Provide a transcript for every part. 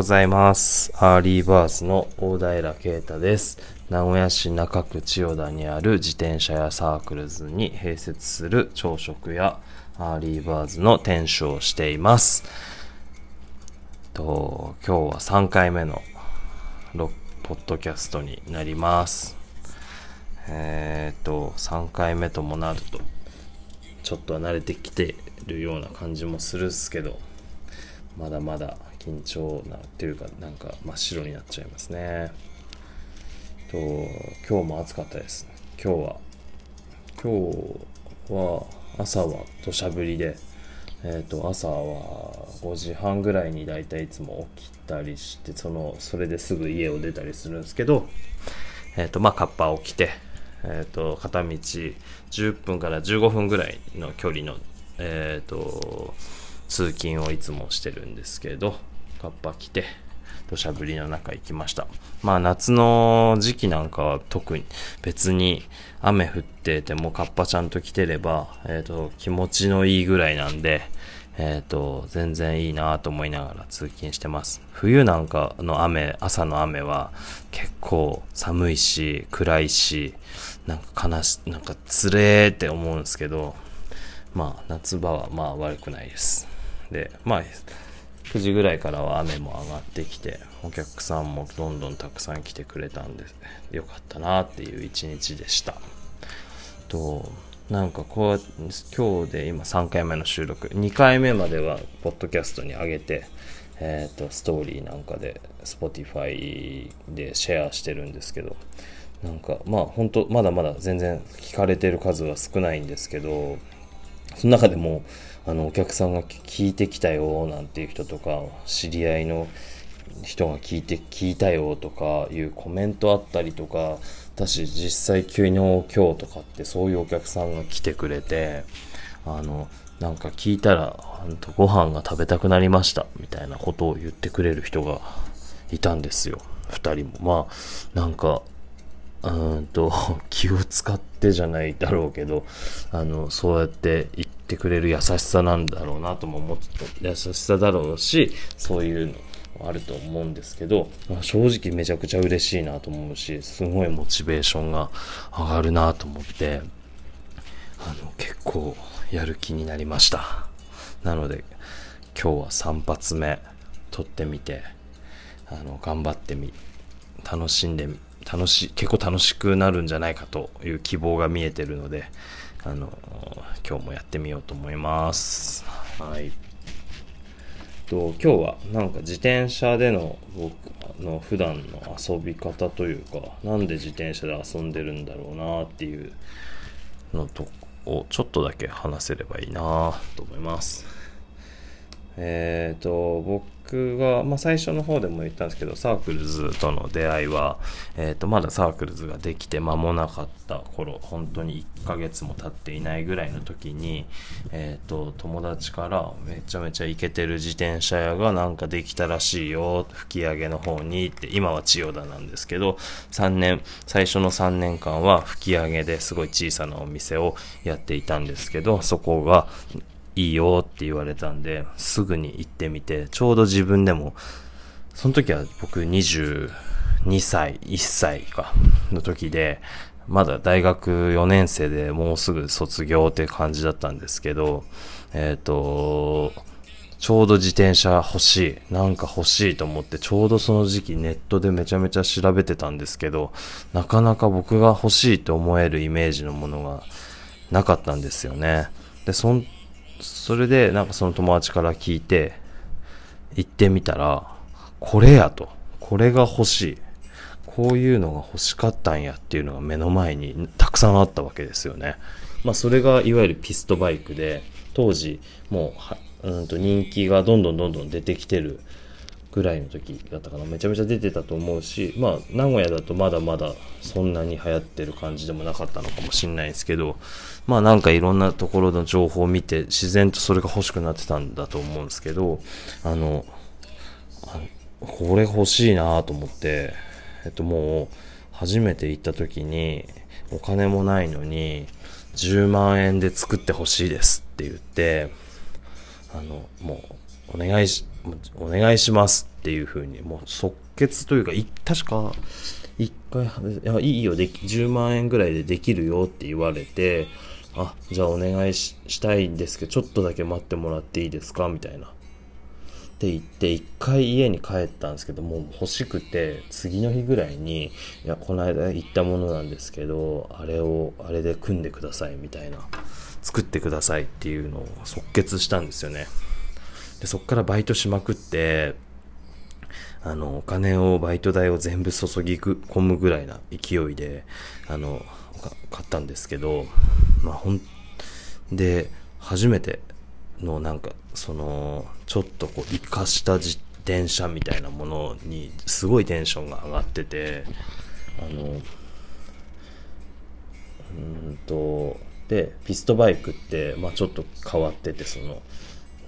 ございます。 Early Birdsの大平啓太です。名古屋市中区千代田にある自転車屋 Circles に併設する朝食屋 Early Birds の店主をしています。と今日は3回目のロポッドキャストになります。えっ、と、3回目ともなると、ちょっとは慣れてきてるような感じもするっすけど、まだまだ緊張なっていうかなんか真っ白になっちゃいますね。と今日も暑かったです今日は今日は朝は土砂降りでえー、と朝は5時半ぐらいにだいたいいつも起きたりしてそのそれですぐ家を出たりするんですけどえっ、とまあカッパを着てえっ、と片道10分から15分ぐらいの距離のえっ、と通勤をいつもしてるんですけど、カッパ着て、土砂降りの中行きました。まあ夏の時期なんかは特に別に雨降っててもカッパちゃんと着てれば、えっ、と、気持ちのいいぐらいなんで、えっ、と、全然いいなと思いながら通勤してます。冬なんかの雨、朝の雨は結構寒いし、暗いし、なんか悲し、なんかつれーって思うんですけど、まあ夏場はまあ悪くないです。で、まあ、9時ぐらいからは雨も上がってきて、お客さんもどんどんたくさん来てくれたんで、よかったなっていう一日でした。と、なんかこう、今日で今3回目の収録、2回目まではポッドキャストに上げて、えっ、と、ストーリーなんかで、Spotify でシェアしてるんですけど、なんか、まあ本当まだまだ全然聞かれてる数は少ないんですけど、その中でも、あの、お客さんが聞いてきたよ、なんていう人とか、知り合いの人が聞いて、聞いたよ、とかいうコメントあったりとか、私実際昨日今日とかってそういうお客さんが来てくれて、あの、なんか聞いたら、ほんとご飯が食べたくなりました、みたいなことを言ってくれる人がいたんですよ。二人も。まあ、なんか、うんと、気を使ってじゃないだろうけど、あの、そうやって言ってくれる優しさなんだろうなとも思って、優しさだろうし、そういうのもあると思うんですけど、まあ正直めちゃくちゃ嬉しいなと思うし、すごいモチベーションが上がるなと思って、あの、結構やる気になりました。なので、今日は3発目撮ってみて、あの、頑張ってみ、楽しんでみ、楽しい、結構楽しくなるんじゃないかという希望が見えてるので、あの、今日もやってみようと思います。はい。と今日はなんか自転車での僕の普段の遊び方というか、なんで自転車で遊んでるんだろうなっていうのとをちょっとだけ話せればいいなと思います。えー、と僕が、まあ、最初の方でも言ったんですけど Circlesとの出会いは、えー、とまだ Circlesができて間もなかった頃本当に1ヶ月も経っていないぐらいの時に、えー、と友達からめちゃめちゃイケてる自転車屋がなんかできたらしいよ吹き上げの方にって今は千代田なんですけど3年最初の3年間は吹き上げですごい小さなお店をやっていたんですけどそこがいいよって言われたんで、すぐに行ってみて、ちょうど自分でも、その時は僕22歳、1歳か、の時で、まだ大学4年生でもうすぐ卒業って感じだったんですけど、えっ、と、ちょうど自転車欲しい、なんか欲しいと思って、ちょうどその時期ネットでめちゃめちゃ調べてたんですけど、なかなか僕が欲しいと思えるイメージのものがなかったんですよね。で、そんそれで、なんかその友達から聞いて、行ってみたら、これやと。これが欲しい。こういうのが欲しかったんやっていうのが目の前にたくさんあったわけですよね。まあそれがいわゆるピストバイクで、当時もう、うんと人気がどんどんどんどん出てきてるぐらいの時だったかな。めちゃめちゃ出てたと思うし、まあ名古屋だとまだまだそんなに流行ってる感じでもなかったのかもしれないですけど、まあなんかいろんなところの情報を見て自然とそれが欲しくなってたんだと思うんですけど、あの、これ欲しいなと思って、えっともう初めて行った時にお金もないのに10万円で作ってほしいですって言って、あの、もうお願いし、お願いしますっていう風に、もう即決というか、い確か、一回、いや、いいよ、でき、10万円ぐらいでできるよって言われて、あ、じゃあお願いししたいんですけど、ちょっとだけ待ってもらっていいですかみたいな。って言って、一回家に帰ったんですけど、もう欲しくて、次の日ぐらいに、いや、この間行ったものなんですけど、あれを、あれで組んでください、みたいな。作ってくださいっていうのを即決したんですよね。で、そっからバイトしまくって、あの、お金を、バイト代を全部注ぎ込むぐらいな勢いで、あの、買ったんですけど、まあ、ほん、で、初めてのなんか、その、ちょっとこう、生かした自転車みたいなものに、すごいテンションが上がってて、あの、うんと、で、ピストバイクって、まあちょっと変わってて、その、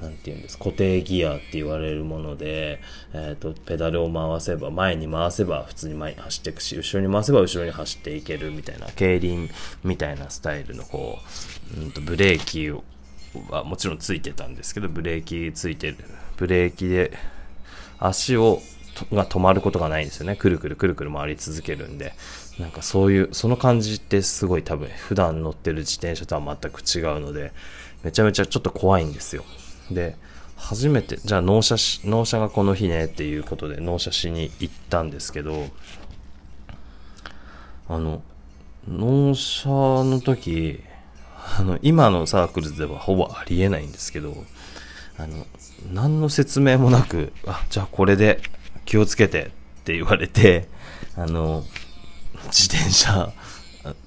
なんて言うんです固定ギアって言われるもので、え、ー、と、ペダルを回せば、前に回せば普通に前に走っていくし、後ろに回せば後ろに走っていけるみたいな、競輪みたいなスタイルのこう、うんと、ブレーキはもちろんついてたんですけど、ブレーキついてる、ブレーキで足を、が止まることがないんですよね。くるくるくるくる回り続けるんで。なんかそういう、その感じってすごい多分普段乗ってる自転車とは全く違うので、めちゃめちゃちょっと怖いんですよ。で、初めて、じゃあ納車し、納車がこの日ねっていうことで納車しに行ったんですけど、あの、納車の時、あの、今のサークルではほぼありえないんですけど、あの、何の説明もなく、あ、じゃあこれで気をつけてって言われて、あの、自転車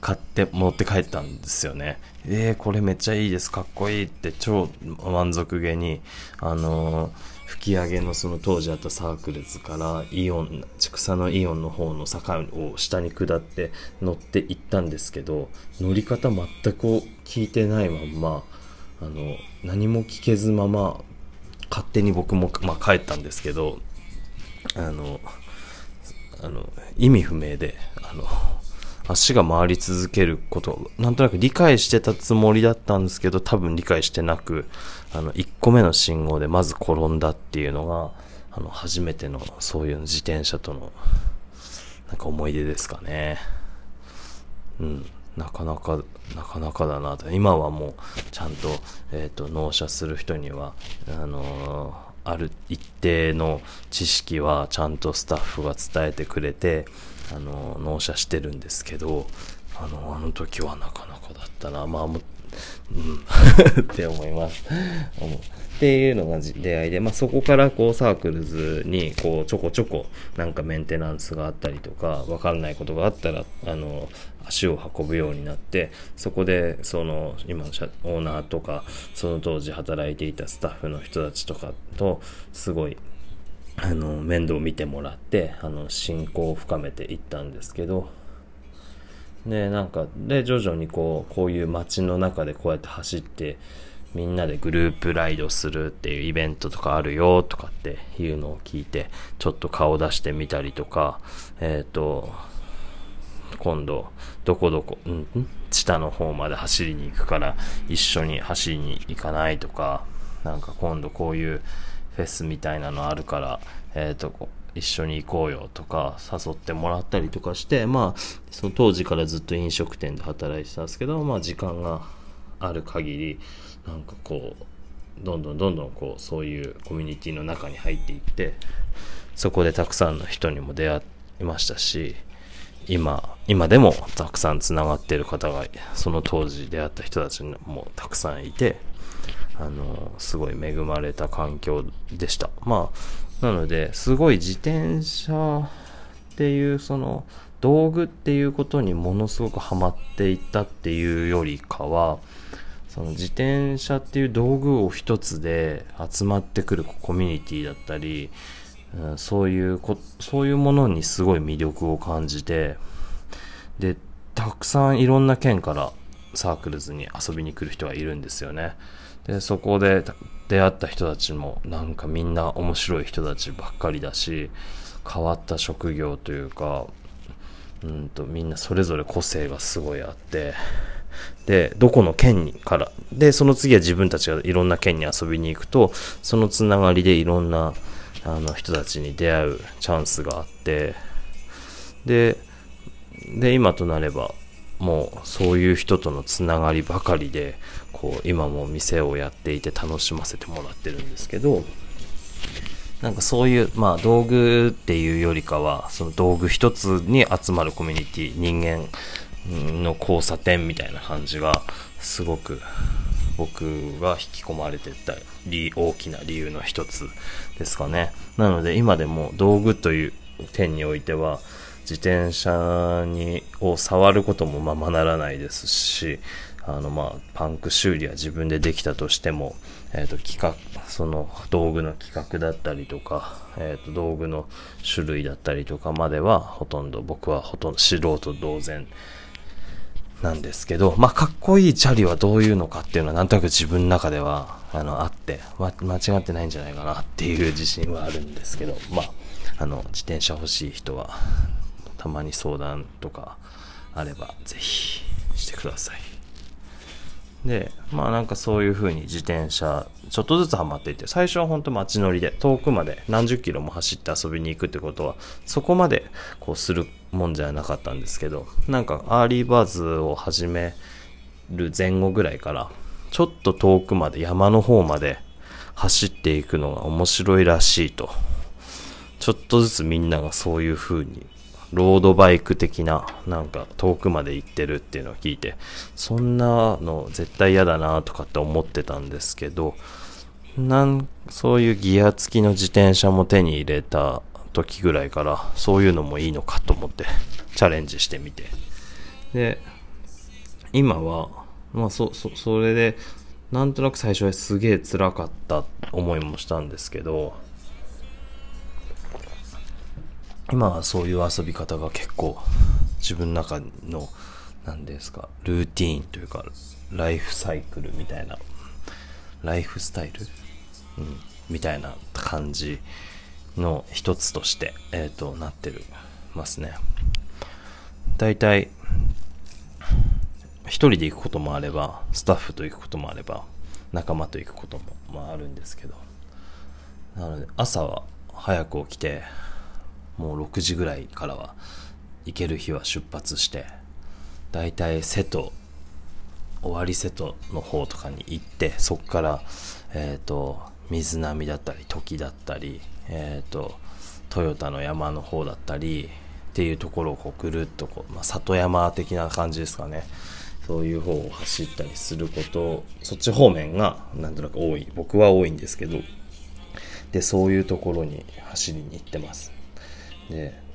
買って持って帰ったんですよね。えー、これめっちゃいいです、かっこいいって超満足げに、あのー、吹き上げのその当時あったサークルズからイオン、畜産のイオンの方の坂を下に下って乗って行ったんですけど、乗り方全く聞いてないまんま、あの、何も聞けずまま、勝手に僕も、まあ、帰ったんですけど、あの、あの、意味不明で、あの、足が回り続けること、なんとなく理解してたつもりだったんですけど、多分理解してなく、あの、1個目の信号でまず転んだっていうのが、あの、初めての、そういう自転車との、なんか思い出ですかね。うん。なかなか、なかなかだなと。今はもう、ちゃんと、えっ、ー、と、納車する人には、あのーある一定の知識はちゃんとスタッフが伝えてくれて、あの、納車してるんですけど、あの、あの時はなかなかだったな。まあ、もうん、って思います。っていうのが出会いで、まあ、そこからこうサークルズにこうちょこちょこなんかメンテナンスがあったりとか、わかんないことがあったら、あの、足を運ぶようになって、そこでその今のオーナーとか、その当時働いていたスタッフの人たちとかと、すごいあの、面倒見てもらって、あの、信仰を深めていったんですけど、で、なんか、で、徐々にこう、こういう街の中でこうやって走って、みんなでグループライドするっていうイベントとかあるよとかっていうのを聞いて、ちょっと顔出してみたりとか、えっ、ー、と、今度、どこどこ、うん、下の方まで走りに行くから、一緒に走りに行かないとか、なんか今度こういうフェスみたいなのあるから、えっ、ー、と、一緒に行こうよとか誘ってもらったりとかして、まあ、その当時からずっと飲食店で働いてたんですけど、まあ時間がある限り、なんかこう、どんどんどんどんこう、そういうコミュニティの中に入っていって、そこでたくさんの人にも出会いましたし、今、今でもたくさん繋がってる方が、その当時出会った人たちもたくさんいて、あの、すごい恵まれた環境でした。まあ、なので、すごい自転車っていうその道具っていうことにものすごくハマっていったっていうよりかは、その自転車っていう道具を一つで集まってくるコミュニティだったり、そういうこ、そういうものにすごい魅力を感じて、で、たくさんいろんな県からサークルズに遊びに来る人がいるんですよね。で、そこで出会った人たちもなんかみんな面白い人たちばっかりだし、変わった職業というか、うんとみんなそれぞれ個性がすごいあって、で、どこの県にから、で、その次は自分たちがいろんな県に遊びに行くと、そのつながりでいろんな、あの人たちに出会うチャンスがあってでで今となればもうそういう人とのつながりばかりでこう今も店をやっていて楽しませてもらってるんですけどなんかそういう、まあ道具っていうよりかは、その道具一つに集まるコミュニティ、人間の交差点みたいな感じが、すごく僕が引き込まれてった大きな理由の一つですかね。なので今でも道具という点においては、自転車にを触ることもままならないですし、あのまあパンク修理は自分でできたとしても、えーと、企画その道具の企画だったりとか、えーと、道具の種類だったりとかまではほとんど僕はほとんど素人同然なんですけど、まあ、かっこいいチャリはどういうのかっていうのはなんとなく自分の中ではあのあって、ま、間違ってないんじゃないかなっていう自信はあるんですけど、まあ、あの自転車欲しい人はたまに相談とかあればぜひしてください。で、まあなんかそういう風に自転車、ちょっとずつハマっていって、最初は本当街乗りで、遠くまで何十キロも走って遊びに行くってことは、そこまでこうするもんじゃなかったんですけど、なんか Early Birds を始める前後ぐらいから、ちょっと遠くまで山の方まで走っていくのが面白いらしいと。ちょっとずつみんながそういう風にロードバイク的な、なんか遠くまで行ってるっていうのを聞いて、そんなの絶対嫌だなとかって思ってたんですけど、なんそういうギア付きの自転車も手に入れた時ぐらいから、そういうのもいいのかと思って、チャレンジしてみて。で、今は、まあそ、そ、それで、なんとなく最初はすげえ辛かった思いもしたんですけど、今はそういう遊び方が結構自分の中の何ですかルーティーンというかライフサイクルみたいなライフスタイル、うん、みたいな感じの一つとして、えっ、ー、となってるますね。大体一人で行くこともあればスタッフと行くこともあれば仲間と行くことも、まあ、あるんですけど。なので朝は早く起きてもう6時ぐらいからは行ける日は出発してだいたい瀬戸終わり瀬戸の方とかに行ってそこからえっ、ー、と水波だったり時だったりえっ、ー、とトヨタの山の方だったりっていうところをこうぐるっとこう、まあ、里山的な感じですかね。そういう方を走ったりすることそっち方面がなんとなく多い。僕は多いんですけど。でそういうところに走りに行ってます。で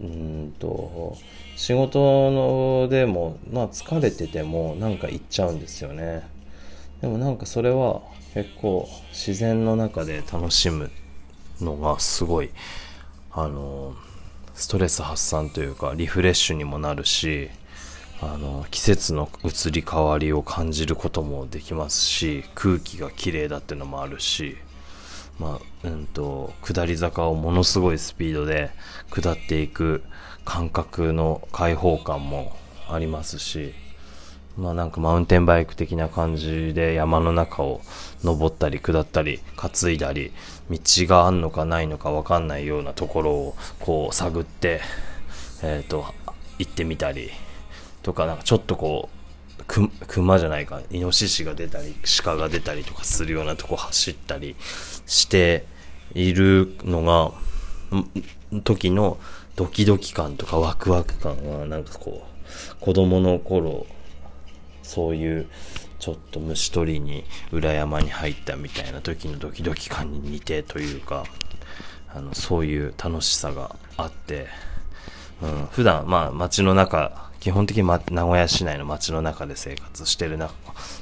うんと仕事のでもまあ疲れててもなんか行っちゃうんですよね。でもなんかそれは結構自然の中で楽しむのがすごいあのストレス発散というかリフレッシュにもなるしあの季節の移り変わりを感じることもできますし空気が綺麗だっていうのもあるしまあ、うんと、下り坂をものすごいスピードで下っていく感覚の開放感もありますし、まあなんかマウンテンバイク的な感じで山の中を登ったり下ったり担いだり、道があんのかないのかわかんないようなところをこう探って、えっ、と、行ってみたりとか、なんかちょっとこう、く熊じゃないか。イノシシが出たり鹿が出たりとかするようなとこ走ったりしているのが時のドキドキ感とかワクワク感はなんかこう子供の頃そういうちょっと虫取りに裏山に入ったみたいな時のドキドキ感に似てというかあのそういう楽しさがあって、うん、普段まあ街の中基本的に、ま、名古屋市内の街の中で生活してるな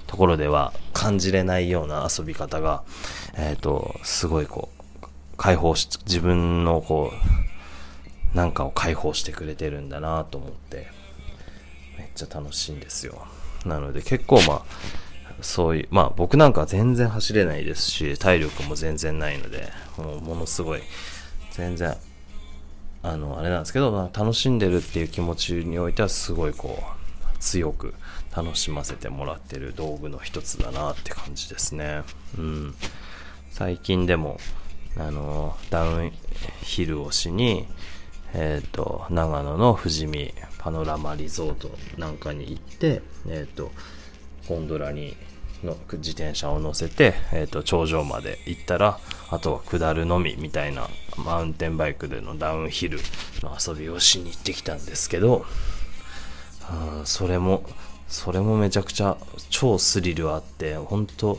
ところでは感じれないような遊び方が、えっ、ー、と、すごいこう、解放し、自分のこう、なんかを解放してくれてるんだなと思って、めっちゃ楽しいんですよ。なので結構まあ、そういう、まあ僕なんか全然走れないですし、体力も全然ないので、もうものすごい、全然あの、あれなんですけど、まあ、楽しんでるっていう気持ちにおいてはすごいこう、強く楽しませてもらってる道具の一つだなって感じですね。うん。最近でも、あの、ダウンヒルをしに、えっ、と、長野の富士見パノラマリゾートなんかに行って、えっ、と、ゴンドラにの自転車を乗せて、えっ、と、頂上まで行ったら、あとは下るのみみたいなマウンテンバイクでのダウンヒルの遊びをしに行ってきたんですけど、うん、それも、それもめちゃくちゃ超スリルあって、本当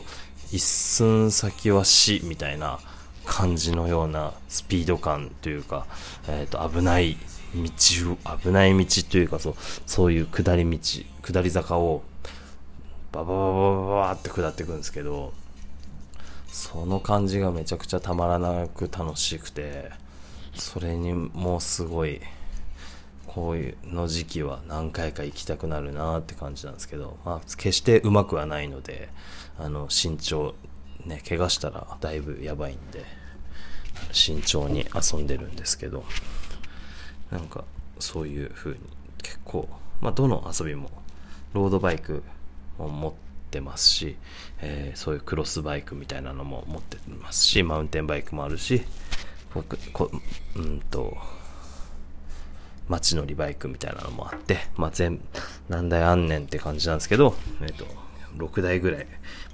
一寸先は死みたいな感じのようなスピード感というか、え、ー、と、危ない道を、危ない道というか、そう、そういう下り道、下り坂を、ババババババって下っていくんですけど、その感じがめちゃくちゃたまらなく楽しくて、それにもうすごい、こういうの時期は何回か行きたくなるなって感じなんですけど、まあ、決してうまくはないので、あの、慎重、ね、怪我したらだいぶやばいんで、慎重に遊んでるんですけど、なんか、そういう風に、結構、まあ、どの遊びも、ロードバイクも持ってますし、えー、そういうクロスバイクみたいなのも持ってますし、マウンテンバイクもあるし、僕、こうんと、街乗りバイクみたいなのもあって、まあ、全、何台あんねんって感じなんですけど、えっ、と、6台ぐらい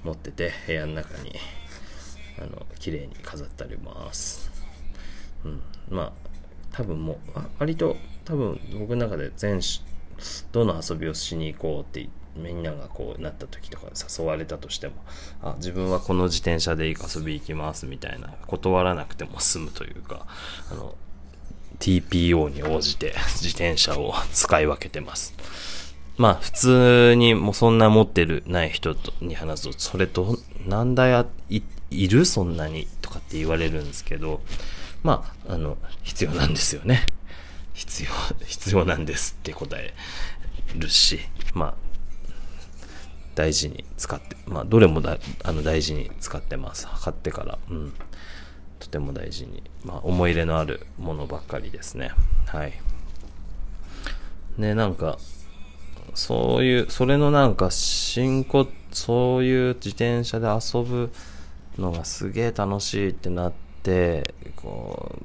持ってて、部屋の中に、あの、綺麗に飾ってあります。うん。まあ、多分もう、割と、多分僕の中で全、どの遊びをしに行こうって言ってみんながこうなった時とか誘われたとしても、あ、自分はこの自転車で遊び行きますみたいな、断らなくても済むというか、あの、TPO に応じて 自転車を使い分けてます。まあ普通にもうそんな持ってるない人とに話すと、それとなんだや、い、いるそんなにとかって言われるんですけど、まあ、あの、必要なんですよね。必要、必要なんですって答えるし、まあ、大事に使って、まあ、どれもだあの大事に使ってます。買ってから。うん。とても大事に、まあ、思い入れのあるものばっかりですね。はい。ね、なんか、そういう、それのなんか、新子、そういう自転車で遊ぶのがすげえ楽しいってなって、こ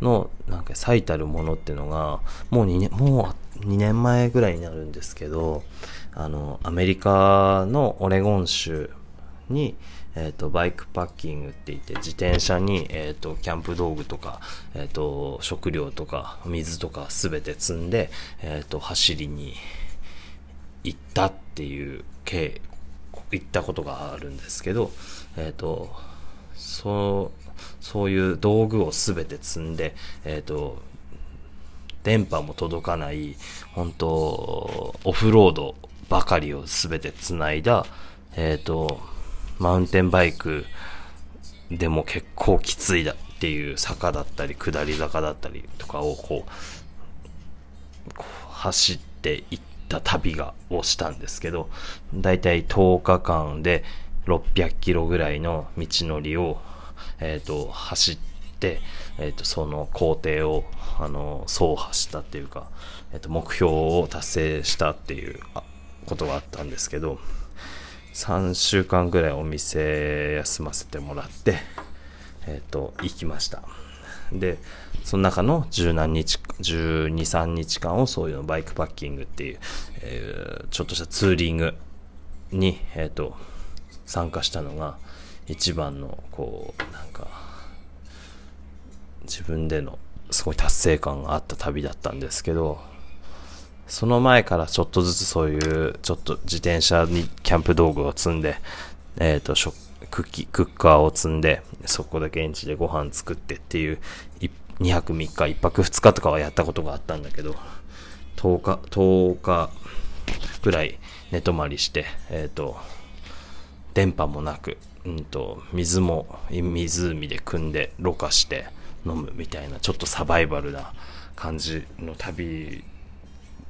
う、の、なんか最たるものっていうのが、もう2年、もう2年前ぐらいになるんですけど、あの、アメリカのオレゴン州に、えっ、ー、と、バイクパッキングって言って、自転車に、えっ、ー、と、キャンプ道具とか、えっ、ー、と、食料とか、水とかすべて積んで、えっ、と、走りに行ったっていう、経、行ったことがあるんですけど、えっ、と、そう、そういう道具をすべて積んで、えっ、と、電波も届かない、本当オフロードばかりをすべて繋いだ、えっ、と、マウンテンバイクでも結構きついだっていう坂だったり下り坂だったりとかをこう走っていった旅がをしたんですけどだいたい10日間で600キロぐらいの道のりを、えっ、ー、と走って、えっ、ー、とその工程をあの走破したっていうか、えっ、ー、と目標を達成したっていうことがあったんですけど3週間ぐらいお店休ませてもらって、えっ、ー、と、行きました。で、その中の十何日、12、3日間をそういうのバイクパッキングっていう、えー、ちょっとしたツーリングに、えっ、ー、と、参加したのが一番の、こう、なんか、自分でのすごい達成感があった旅だったんですけど、その前からちょっとずつそういう、ちょっと自転車にキャンプ道具を積んで、えっ、ー、と、クッキクッカーを積んで、そこで現地でご飯作ってっていう、2泊3日、1泊2日とかはやったことがあったんだけど、10日、10日ぐらい寝泊まりして、えっ、ー、と、電波もなく、うんと、水も湖で汲んで、ろ過して飲むみたいな、ちょっとサバイバルな感じの旅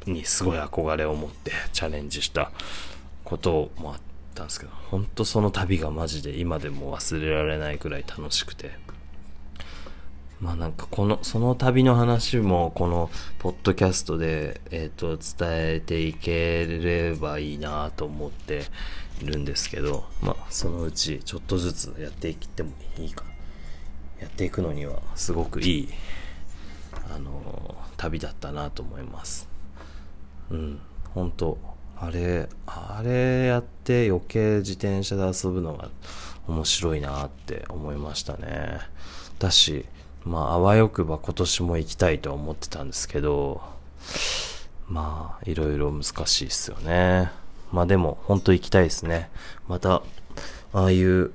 にすごい憧れを持ってチャレンジしたこともあったんですけど、本当その旅がマジで今でも忘れられないくらい楽しくて。まあなんかこの、その旅の話もこのポッドキャストで、えっ、と、伝えていければいいなと思っているんですけど、まあそのうちちょっとずつやっていってもいいか、やっていくのにはすごくいい、あの旅だったなと思います。うん、本当あれ、あれやって余計自転車で遊ぶのが面白いなって思いましたね。だし、まあ、あわよくば今年も行きたいと思ってたんですけど、まあ、いろいろ難しいですよね。まあでも、本当行きたいですね。また、ああいう、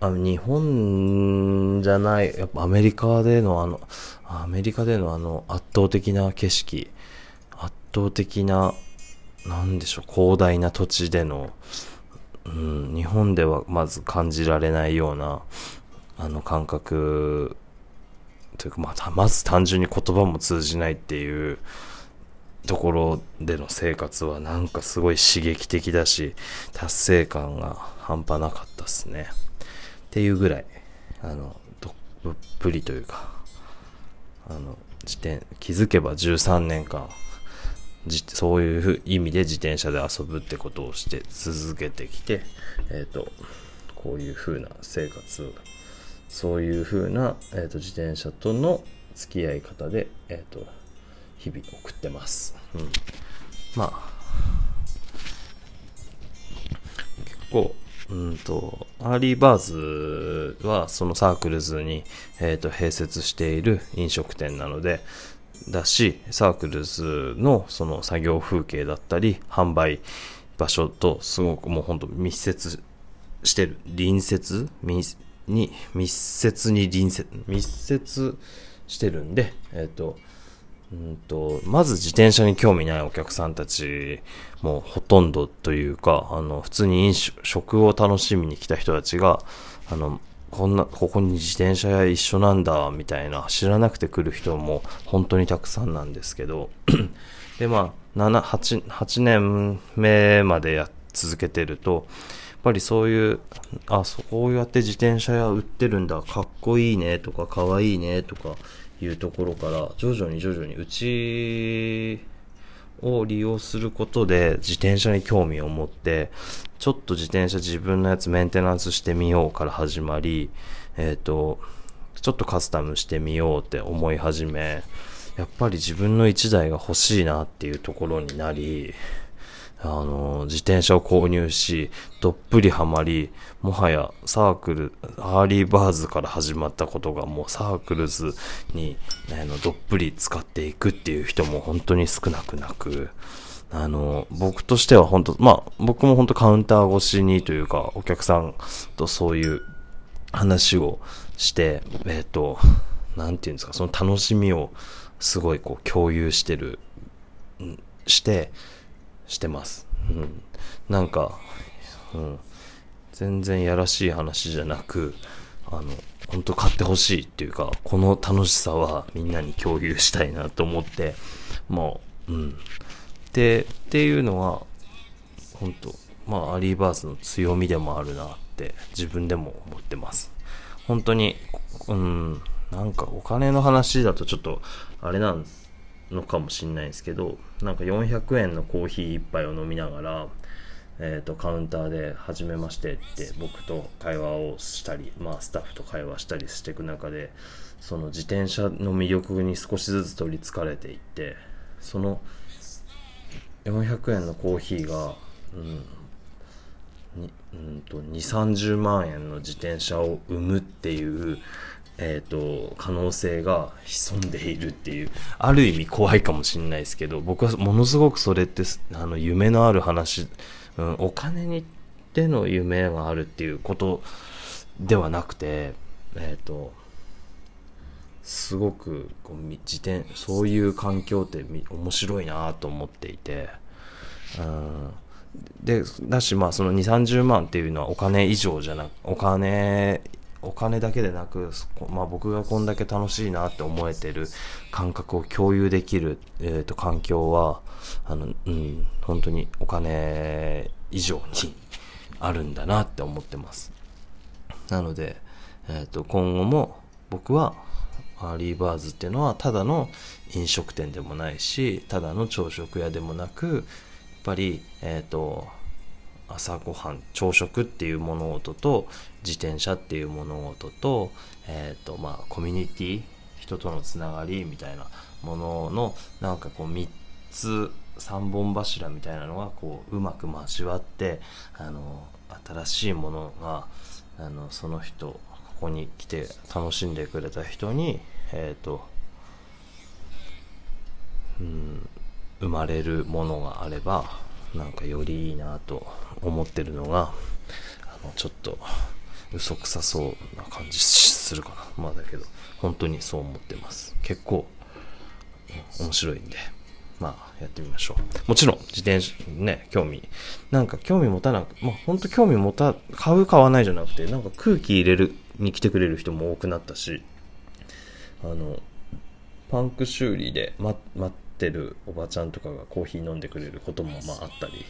あ日本じゃない、やっぱアメリカでのあの、アメリカでのあの圧倒的な景色、倒的な、なんでしょう、広大な土地での、うん、日本ではまず感じられないような、あの感覚、というか、まあ、まず単純に言葉も通じないっていう、ところでの生活はなんかすごい刺激的だし、達成感が半端なかったっすね。っていうぐらい、あの、どっぷりというか、あの、自転、気づけば13年間、そういう意味で自転車で遊ぶってことをして続けてきて、えっ、ー、と、こういう風な生活そういう風な、えーと、自転車との付き合い方で、えっ、ー、と、日々送ってます。うん。まあ、結構、うんと、 Early Birds はその Circles に、えーと、併設している飲食店なので、だし、サークルズのその作業風景だったり、販売場所とすごくもうほんと密接してる。隣接に、密接に隣接、密接してるんで、えっ、ー、と、うんと、まず自転車に興味ないお客さんたちもほとんどというか、あの、普通に飲食を楽しみに来た人たちが、あの、こんな、ここに自転車屋一緒なんだ、みたいな、知らなくて来る人も本当にたくさんなんですけど、で、まあ、7、8、8年目までや、続けてると、やっぱりそういう、あ、そうやって自転車屋売ってるんだ、かっこいいね、とか、かわいいね、とか、いうところから徐々に徐々にうちを利用することで自転車に興味を持ってちょっと自転車自分のやつメンテナンスしてみようから始まりえっ、ー、とちょっとカスタムしてみようって思い始めやっぱり自分の1台が欲しいなっていうところになりあの、自転車を購入し、どっぷりハマり、もはやサークル、 Early Birds から始まったことがもう Circlesに、あの、どっぷり浸かっていくっていう人も本当に少なくなく、あの、僕としては本当、まあ、僕も本当カウンター越しにというか、お客さんとそういう話をして、えっ、ー、と、なんていうんですか、その楽しみをすごいこう共有してる、して、してます。うん。なんか、うん。全然やらしい話じゃなく、あの、本当買ってほしいっていうか、この楽しさはみんなに共有したいなと思って、もう、うん。で、っていうのは、本当まあ、アリーバースの強みでもあるなって自分でも思ってます。本当に、うん、なんかお金の話だとちょっと、あれなん。のかもしんないですけどなんか400円のコーヒー1杯を飲みながら、えーと、カウンターで「初めまして」って僕と会話をしたり、まあ、スタッフと会話したりしていく中でその自転車の魅力に少しずつ取りつかれていってその400円のコーヒーが、うんうんと2 3 0万円の自転車を生むっていうえっ、ー、と、可能性が潜んでいるっていう、ある意味怖いかもしれないですけど、僕はものすごくそれって、あの、夢のある話、うん、お金にでの夢があるっていうことではなくて、えっ、ー、と、すごくこう自転そういう環境って面白いなと思っていて、うん、でだしまあその2 3 0万っていうのはお金以上じゃなくお金お金だけでなく、まあ、僕がこんだけ楽しいなって思えてる感覚を共有できる、えーと、環境はあの、うん、本当にお金以上にあるんだなって思ってます。なので、えーと、今後も僕は Early Birds っていうのはただの飲食店でもないしただの朝食屋でもなくやっぱり、えーと朝ごはん朝食っていう物事と自転車っていう物事と,、えーとまあ、コミュニティ人とのつながりみたいなもののなんかこう3つ3本柱みたいなのがこううまく交わってあの新しいものがあのその人ここに来て楽しんでくれた人にえっ、ー、とうん生まれるものがあればなんかよりいいなと思ってるのがあのちょっと嘘くさそうな感じするかな。まあだけど本当にそう思ってます。結構面白いんで。まあやってみましょう。もちろん自転車ね興味。なんか興味持たなくまあ本当興味持た買う買わないじゃなくてなんか空気入れるに来てくれる人も多くなったしあのパンク修理で待ってるおばちゃんとかがコーヒー飲んでくれることもまああったり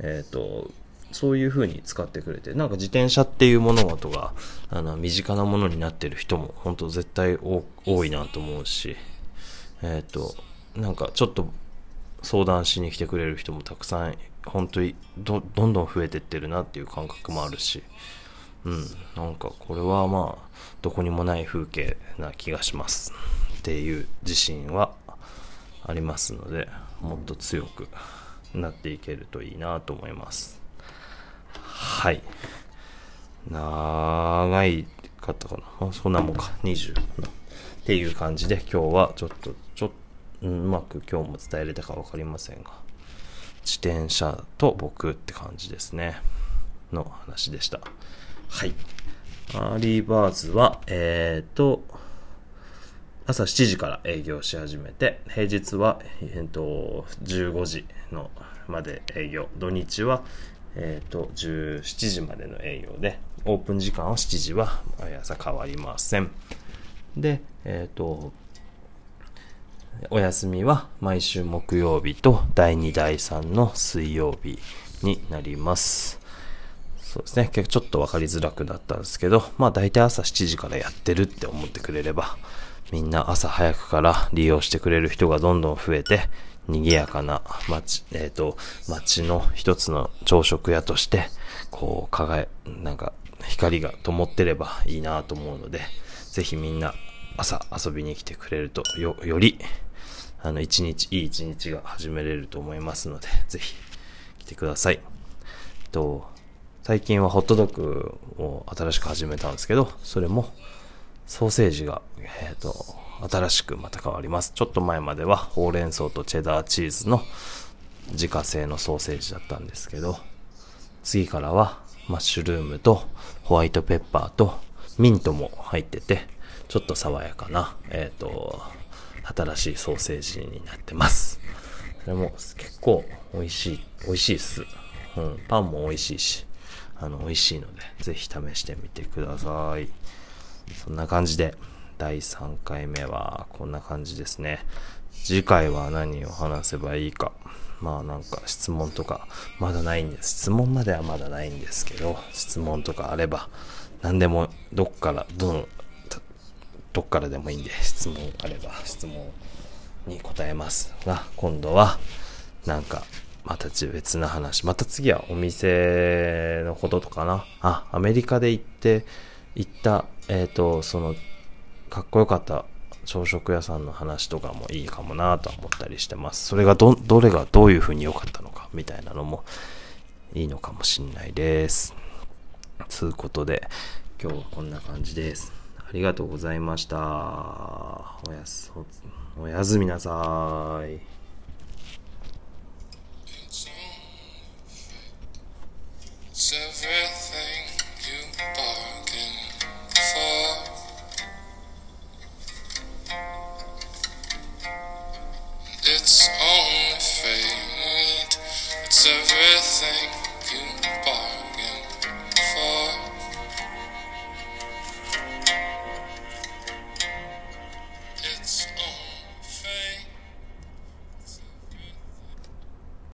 えっ、ー、とそういう風に使ってくれて、なんか自転車っていう物事が、あの、身近なものになってる人も、本当絶対多いなと思うし、えっ、ー、と、なんかちょっと相談しに来てくれる人もたくさん、本当にどどんどん増えてってるなっていう感覚もあるし、うん、なんかこれはまあ、どこにもない風景な気がします。っていう自信はありますので、もっと強くなっていけるといいなと思います。はい。長いかったかな？あ。そんなもんか。20。っていう感じで今日はちょっと、ちょっと、うまく今日も伝えれたか分かりませんが、自転車と僕って感じですね。の話でした。はい。 Early Birds は、えっ、ー、と、朝7時から営業し始めて、平日は、えっ、と、15時のまで営業、土日は、えっ、と、17時までの営業で、オープン時間は7時は毎朝変わりません。で、えっ、と、お休みは毎週木曜日と第2、第3の水曜日になります。そうですね。結構ちょっとわかりづらくなったんですけど、まあ大体朝7時からやってるって思ってくれれば、みんな朝早くから利用してくれる人がどんどん増えて、賑やかな街、えっ、ー、と、街の一つの朝食屋として、こう、輝、なんか、光が灯ってればいいなと思うので、ぜひみんな朝遊びに来てくれると、よ、より、あの、一日、いい一日が始めれると思いますので、ぜひ来てください。と、最近はホットドッグを新しく始めたんですけど、それも、ソーセージが、えっ、ー、と、新しくまた変わります。ちょっと前まではほうれん草とチェダーチーズの自家製のソーセージだったんですけど、次からはマッシュルームとホワイトペッパーとミントも入ってて、ちょっと爽やかな、えっ、ー、と、新しいソーセージになってます。それも結構美味しい、美味しいっす。うん、パンも美味しいし、あの、美味しいので、ぜひ試してみてください。そんな感じで、第3回目はこんな感じですね。次回は何を話せばいいか。まあなんか質問とかまだないんです。質問まではまだないんですけど、質問とかあれば何でもどっからどのどっからでもいいんで質問あれば質問に答えますが、今度はなんかまた別な話。また次はお店のこととかな。あ、アメリカで行って、行った、えっ、ー、と、そのかっこよかった朝食屋さんの話とかもいいかもなと思ったりしてます。それがど、どれがどういう風に良かったのかみたいなのもいいのかもしんないです。つうことで、今日はこんな感じです。ありがとうございました。おやす、おやすみなさい。It's only fate. It's everything